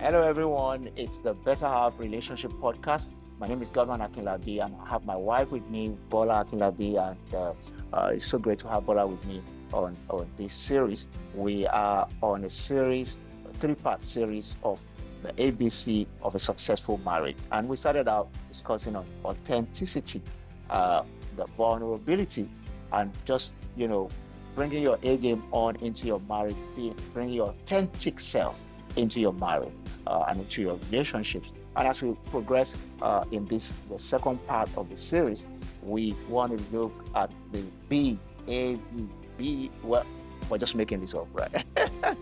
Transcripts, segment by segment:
Hello, everyone. It's the Better Half Relationship Podcast. My name is Godman Akinlabi, and I have my wife with me, Bola Akinlabi, and uh, uh, it's so great to have Bola with me on, on this series. We are on a series, a three-part series of the ABC of a successful marriage, and we started out discussing on authenticity, uh, the vulnerability, and just you know bringing your A game on into your marriage, bringing your authentic self into your marriage uh, and into your relationships. And as we progress uh, in this, the second part of the series, we want to look at the B, A, B, B. Well, we're just making this up, right?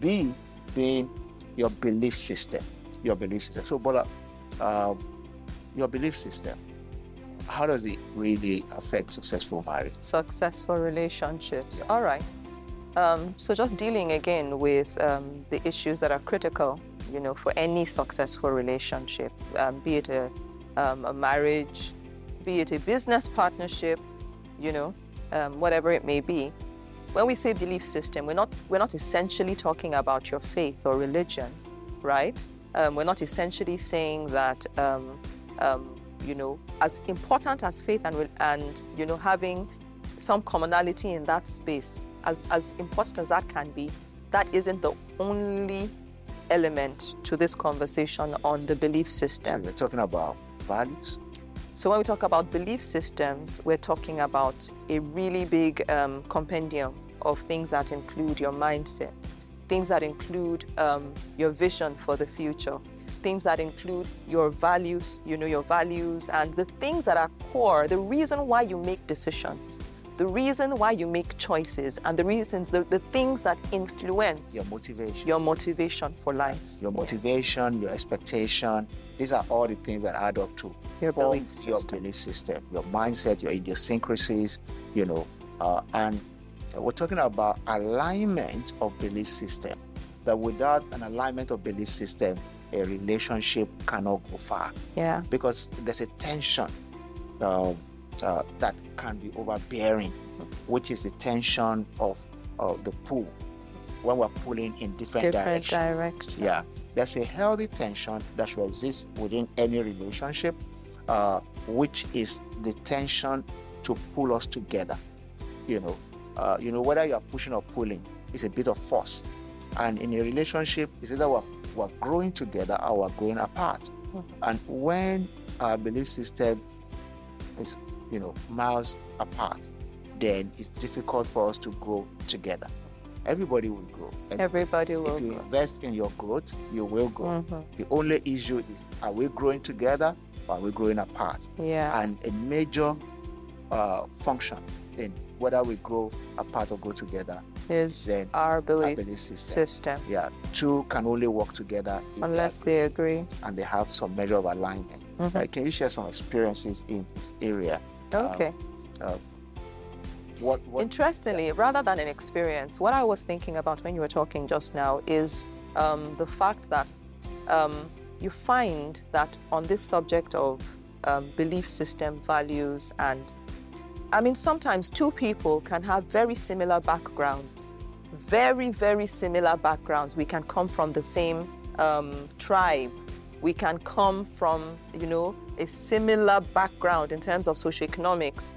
B being your belief system, your belief system. So, but uh, your belief system how does it really affect successful marriage? Successful relationships. Yeah. All right. Um, so just dealing again with um, the issues that are critical, you know, for any successful relationship, um, be it a, um, a, marriage, be it a business partnership, you know, um, whatever it may be. When we say belief system, we're not we're not essentially talking about your faith or religion, right? Um, we're not essentially saying that you know, as important as faith and, and you know, having some commonality in that space, as, as important as that can be, that isn't the only element to this conversation on the belief system. So we're talking about values. So when we talk about belief systems, we're talking about a really big um, compendium of things that include your mindset, things that include um, your vision for the future, things that include your values, you know, your values and the things that are core, the reason why you make decisions, the reason why you make choices, and the reasons, the, the things that influence your motivation. Your motivation for life. Your motivation, your expectation. These are all the things that add up to your belief system. your belief system, your mindset, your idiosyncrasies, you know, uh, and we're talking about alignment of belief system. That without an alignment of belief system, a relationship cannot go far. Yeah. Because there's a tension uh, uh, that can be overbearing, which is the tension of uh, the pull when we're pulling in different, different directions. Yeah. There's a healthy tension that should exist within any relationship, uh, which is the tension to pull us together. You know, uh, you know whether you are pushing or pulling is a bit of force, and in a relationship, it's either we're we're growing together or we're going apart. Mm-hmm. And when our belief system you know, miles apart, then it's difficult for us to grow together. Everybody will grow. And Everybody will. If you grow. invest in your growth, you will grow. Mm-hmm. The only issue is: are we growing together or are we growing apart? Yeah. And a major uh, function in whether we grow apart or grow together is then our belief, belief system. system. Yeah, two can only work together unless they agree. and they have some measure of alignment. Mm-hmm. Uh, can you share some experiences in this area? Okay. Um, uh, what, what, Interestingly, yeah. rather than an experience, what I was thinking about when you were talking just now is um, the fact that um, you find that on this subject of um, belief system, values, and I mean, sometimes two people can have very similar backgrounds, very, very similar backgrounds. We can come from the same um, tribe. We can come from, you know, a similar background in terms of socioeconomics.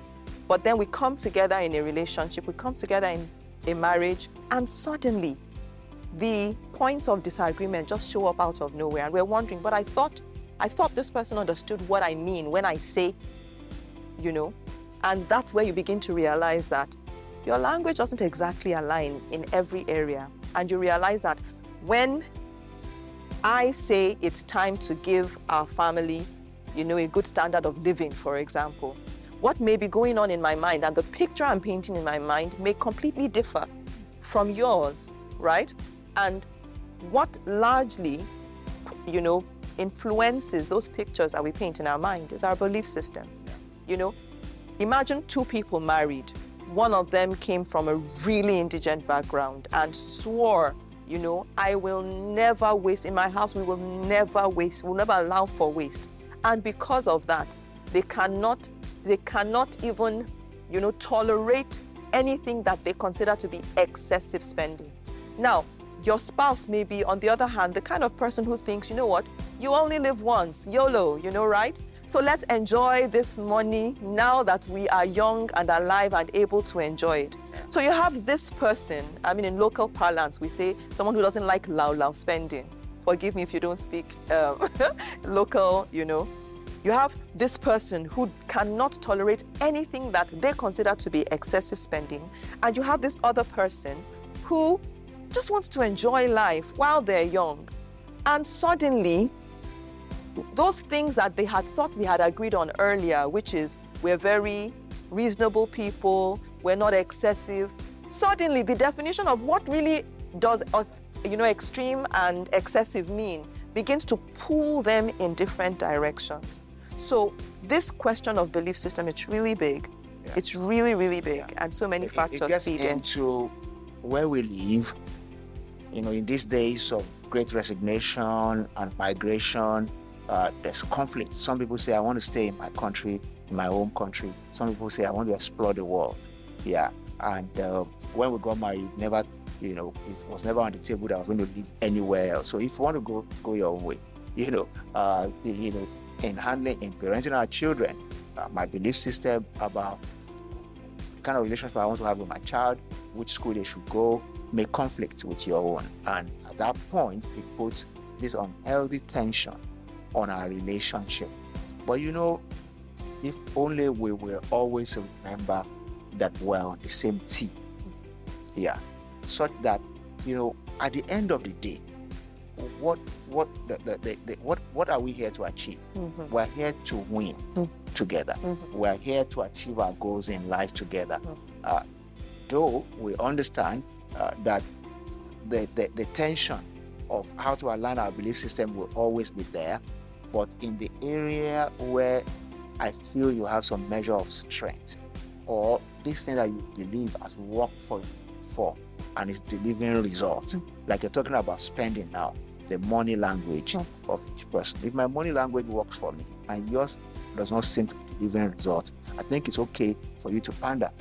But then we come together in a relationship, we come together in a marriage, and suddenly the points of disagreement just show up out of nowhere. And we're wondering, but I thought, I thought this person understood what I mean when I say, you know, and that's where you begin to realize that your language doesn't exactly align in every area. And you realize that when I say it's time to give our family, you know, a good standard of living, for example, what may be going on in my mind and the picture I'm painting in my mind may completely differ from yours, right? And what largely, you know, influences those pictures that we paint in our mind is our belief systems. You know, Imagine two people married. One of them came from a really indigent background and swore, you know, I will never waste. In my house, we will never waste. We'll never allow for waste. And because of that, they cannot, they cannot even, you know, tolerate anything that they consider to be excessive spending. Now, your spouse may be, on the other hand, the kind of person who thinks, you know what, you only live once, YOLO, you know, right? So let's enjoy this money now that we are young and alive and able to enjoy it. So you have this person, I mean, in local parlance, we say someone who doesn't like loud, loud spending. Forgive me if you don't speak um, local, you know. You have this person who cannot tolerate anything that they consider to be excessive spending. And you have this other person who just wants to enjoy life while they're young. And suddenly, those things that they had thought they had agreed on earlier, which is we're very reasonable people, we're not excessive, suddenly the definition of what really does you know extreme and excessive mean begins to pull them in different directions. So this question of belief system it's really big. Yeah. It's really really big, yeah. and so many it, factors it gets feed into where we live. You know, in these days of great resignation and migration, uh, there's conflict. Some people say, I want to stay in my country, in my home country. Some people say, I want to explore the world. Yeah. And uh, when we got married, never, you know, it was never on the table that I was going to live anywhere else. So if you want to go, go your own way. You know, uh, you know, in handling, in parenting our children, uh, my belief system about the kind of relationship I want to have with my child, which school they should go, may conflict with your own. And at that point, it puts this unhealthy tension on our relationship. But you know, if only we will always remember that we're on the same team. Yeah. Such that, you know, at the end of the day, what what the, the, the, what what are we here to achieve? Mm-hmm. We're here to win mm-hmm. together. Mm-hmm. We're here to achieve our goals in life together. Mm-hmm. Uh, though we understand uh, that the, the, the tension of how to align our belief system will always be there but in the area where I feel you have some measure of strength, or this thing that you believe has worked for for and it's delivering results. Mm. Like you're talking about spending now, the money language mm. of each person. If my money language works for me and yours does not seem to be delivering results, I think it's okay for you to pander,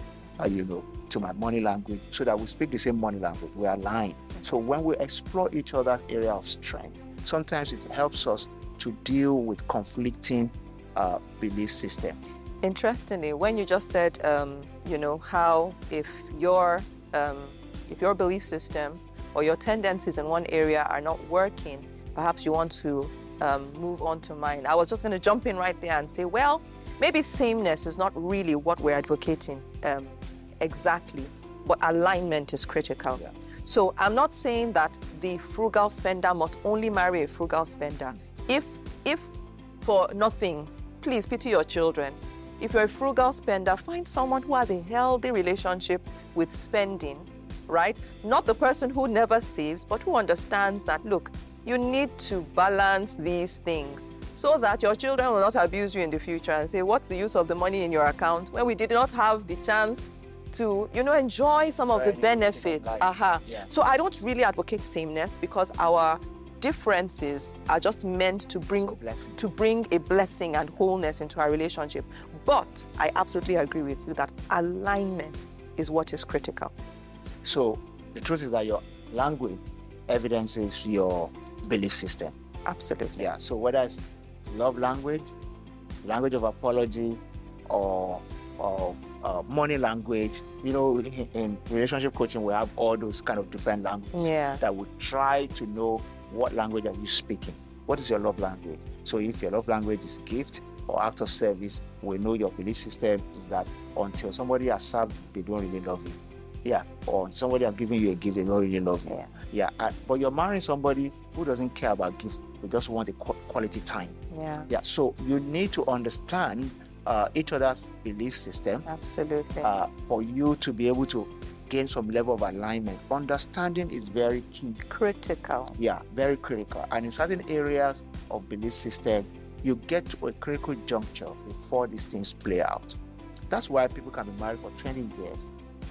uh, you know, to my money language so that we speak the same money language. We are aligned. So when we explore each other's area of strength, sometimes it helps us to deal with conflicting uh, belief system. Interestingly, when you just said, um, you know, how if your um, if your belief system or your tendencies in one area are not working, perhaps you want to um, move on to mine. I was just going to jump in right there and say, well, maybe sameness is not really what we're advocating um, exactly, but alignment is critical. Yeah. So I'm not saying that the frugal spender must only marry a frugal spender. If, if for nothing, please pity your children. If you're a frugal spender, find someone who has a healthy relationship with spending, right? Not the person who never saves, but who understands that, look, you need to balance these things so that your children will not abuse you in the future and say, what's the use of the money in your account when we did not have the chance to, you know, enjoy some of the benefits. Uh-huh. Yeah. So I don't really advocate sameness because our differences are just meant to bring to bring a blessing and wholeness into our relationship. But I absolutely agree with you that alignment is what is critical. So the truth is that your language evidences your belief system. Absolutely. Yeah. So whether it's love language, language of apology, or or uh, money language. You know, in, in, relationship coaching, we have all those kind of different languages yeah. that we try to know what language are you speaking? What is your love language? So if your love language is gift or act of service, we know your belief system is that until somebody has served, they don't really love you. Yeah. Or somebody has given you a gift, they don't really love you. Yeah. yeah. But you're marrying somebody who doesn't care about gift, we just want a quality time. Yeah. Yeah. So you need to understand uh, each other's belief system. Absolutely. Uh, for you to be able to gain some level of alignment. Understanding is very key. Critical. Yeah, very critical. And in certain areas of belief system, you get to a critical juncture before these things play out. That's why people can be married for 20 years.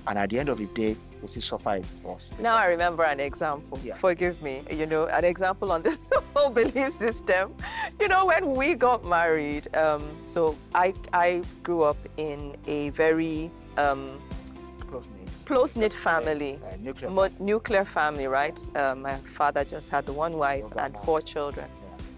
And at the end of the day, they still suffer divorce. Now I remember an example. Yeah. Forgive me. You know, an example on this whole belief system. You know, when we got married, um, so I I grew up in a very um, close knit. Close knit family. Uh, nuclear, Mo- nuclear family, right? Uh, my father just had the one wife and four children.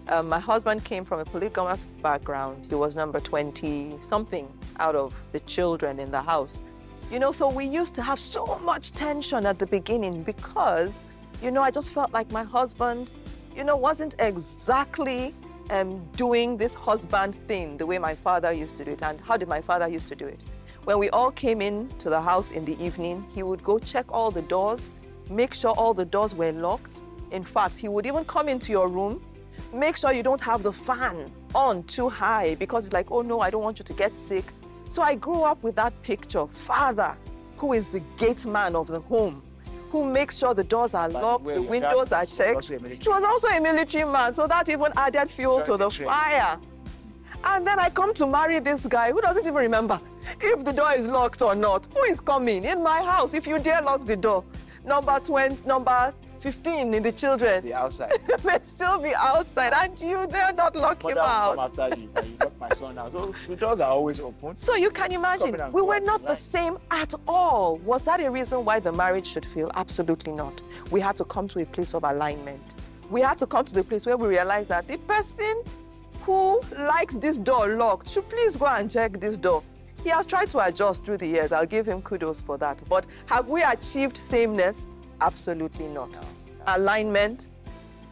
Um, my husband came from a polygamous background. He was number 20 something out of the children in the house. You know, so we used to have so much tension at the beginning because, you know, I just felt like my husband, you know, wasn't exactly um, doing this husband thing the way my father used to do it. And how did my father used to do it? When we all came in to the house in the evening, he would go check all the doors, make sure all the doors were locked. In fact, he would even come into your room, make sure you don't have the fan on too high because it's like, oh no, I don't want you to get sick. So I grew up with that picture. Father, who is the gate man of the home, who makes sure the doors are locked, the windows are checked. He was also a military man, so that even added fuel to the fire. And then I come to marry this guy who doesn't even remember if the door is locked or not. Who is coming in my house? If you dare lock the door. Number 20, number 15 in the children. The outside. may still be outside, and you dare not lock him out. Come after you, you lock my son out. So the doors are always open. So you can imagine, we were not the same at all. Was that a reason why the marriage should fail? Absolutely not. We had to come to a place of alignment. We had to come to the place where we realized that the person who likes this door locked should please go and check this door. He has tried to adjust through the years. I'll give him kudos for that. But have we achieved sameness? Absolutely not. No, no. Alignment,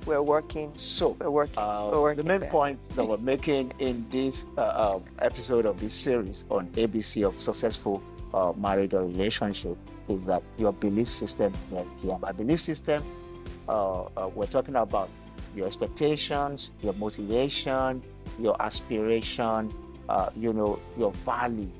we're working. So, we're working. Uh, we're working the main there. point that we're making in this uh, uh, episode of this series on ABC of successful uh, marriage or relationship is that your belief system is very. And by belief system, uh, uh, we're talking about your expectations, your motivation, your aspiration, you know, your value,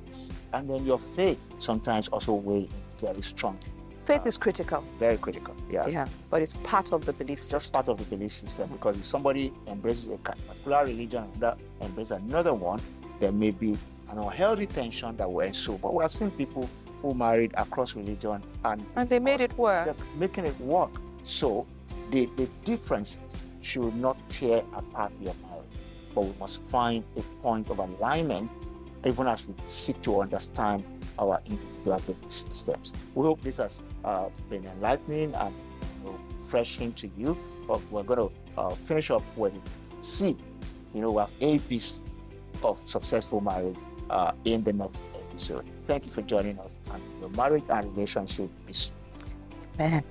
and then your faith sometimes also weigh very strong. Faith is critical. Very critical, yeah. Yeah, but it's part of the belief system. Just part of the belief system because if somebody embraces a particular religion and that embraces another one, there may be an unhealthy tension that will ensue. But we have seen people who married across religion and and they made it work. Making it work. So the, the differences should not tear apart your marriage, but we must find a point of alignment even as we seek to understand our individual steps. We hope this has uh, been enlightening and refreshing to you. But we're going to uh, finish up with C. You know, we have A piece of successful marriage uh, in the next episode. Thank you for joining us, and your marriage and relationship is. Amen.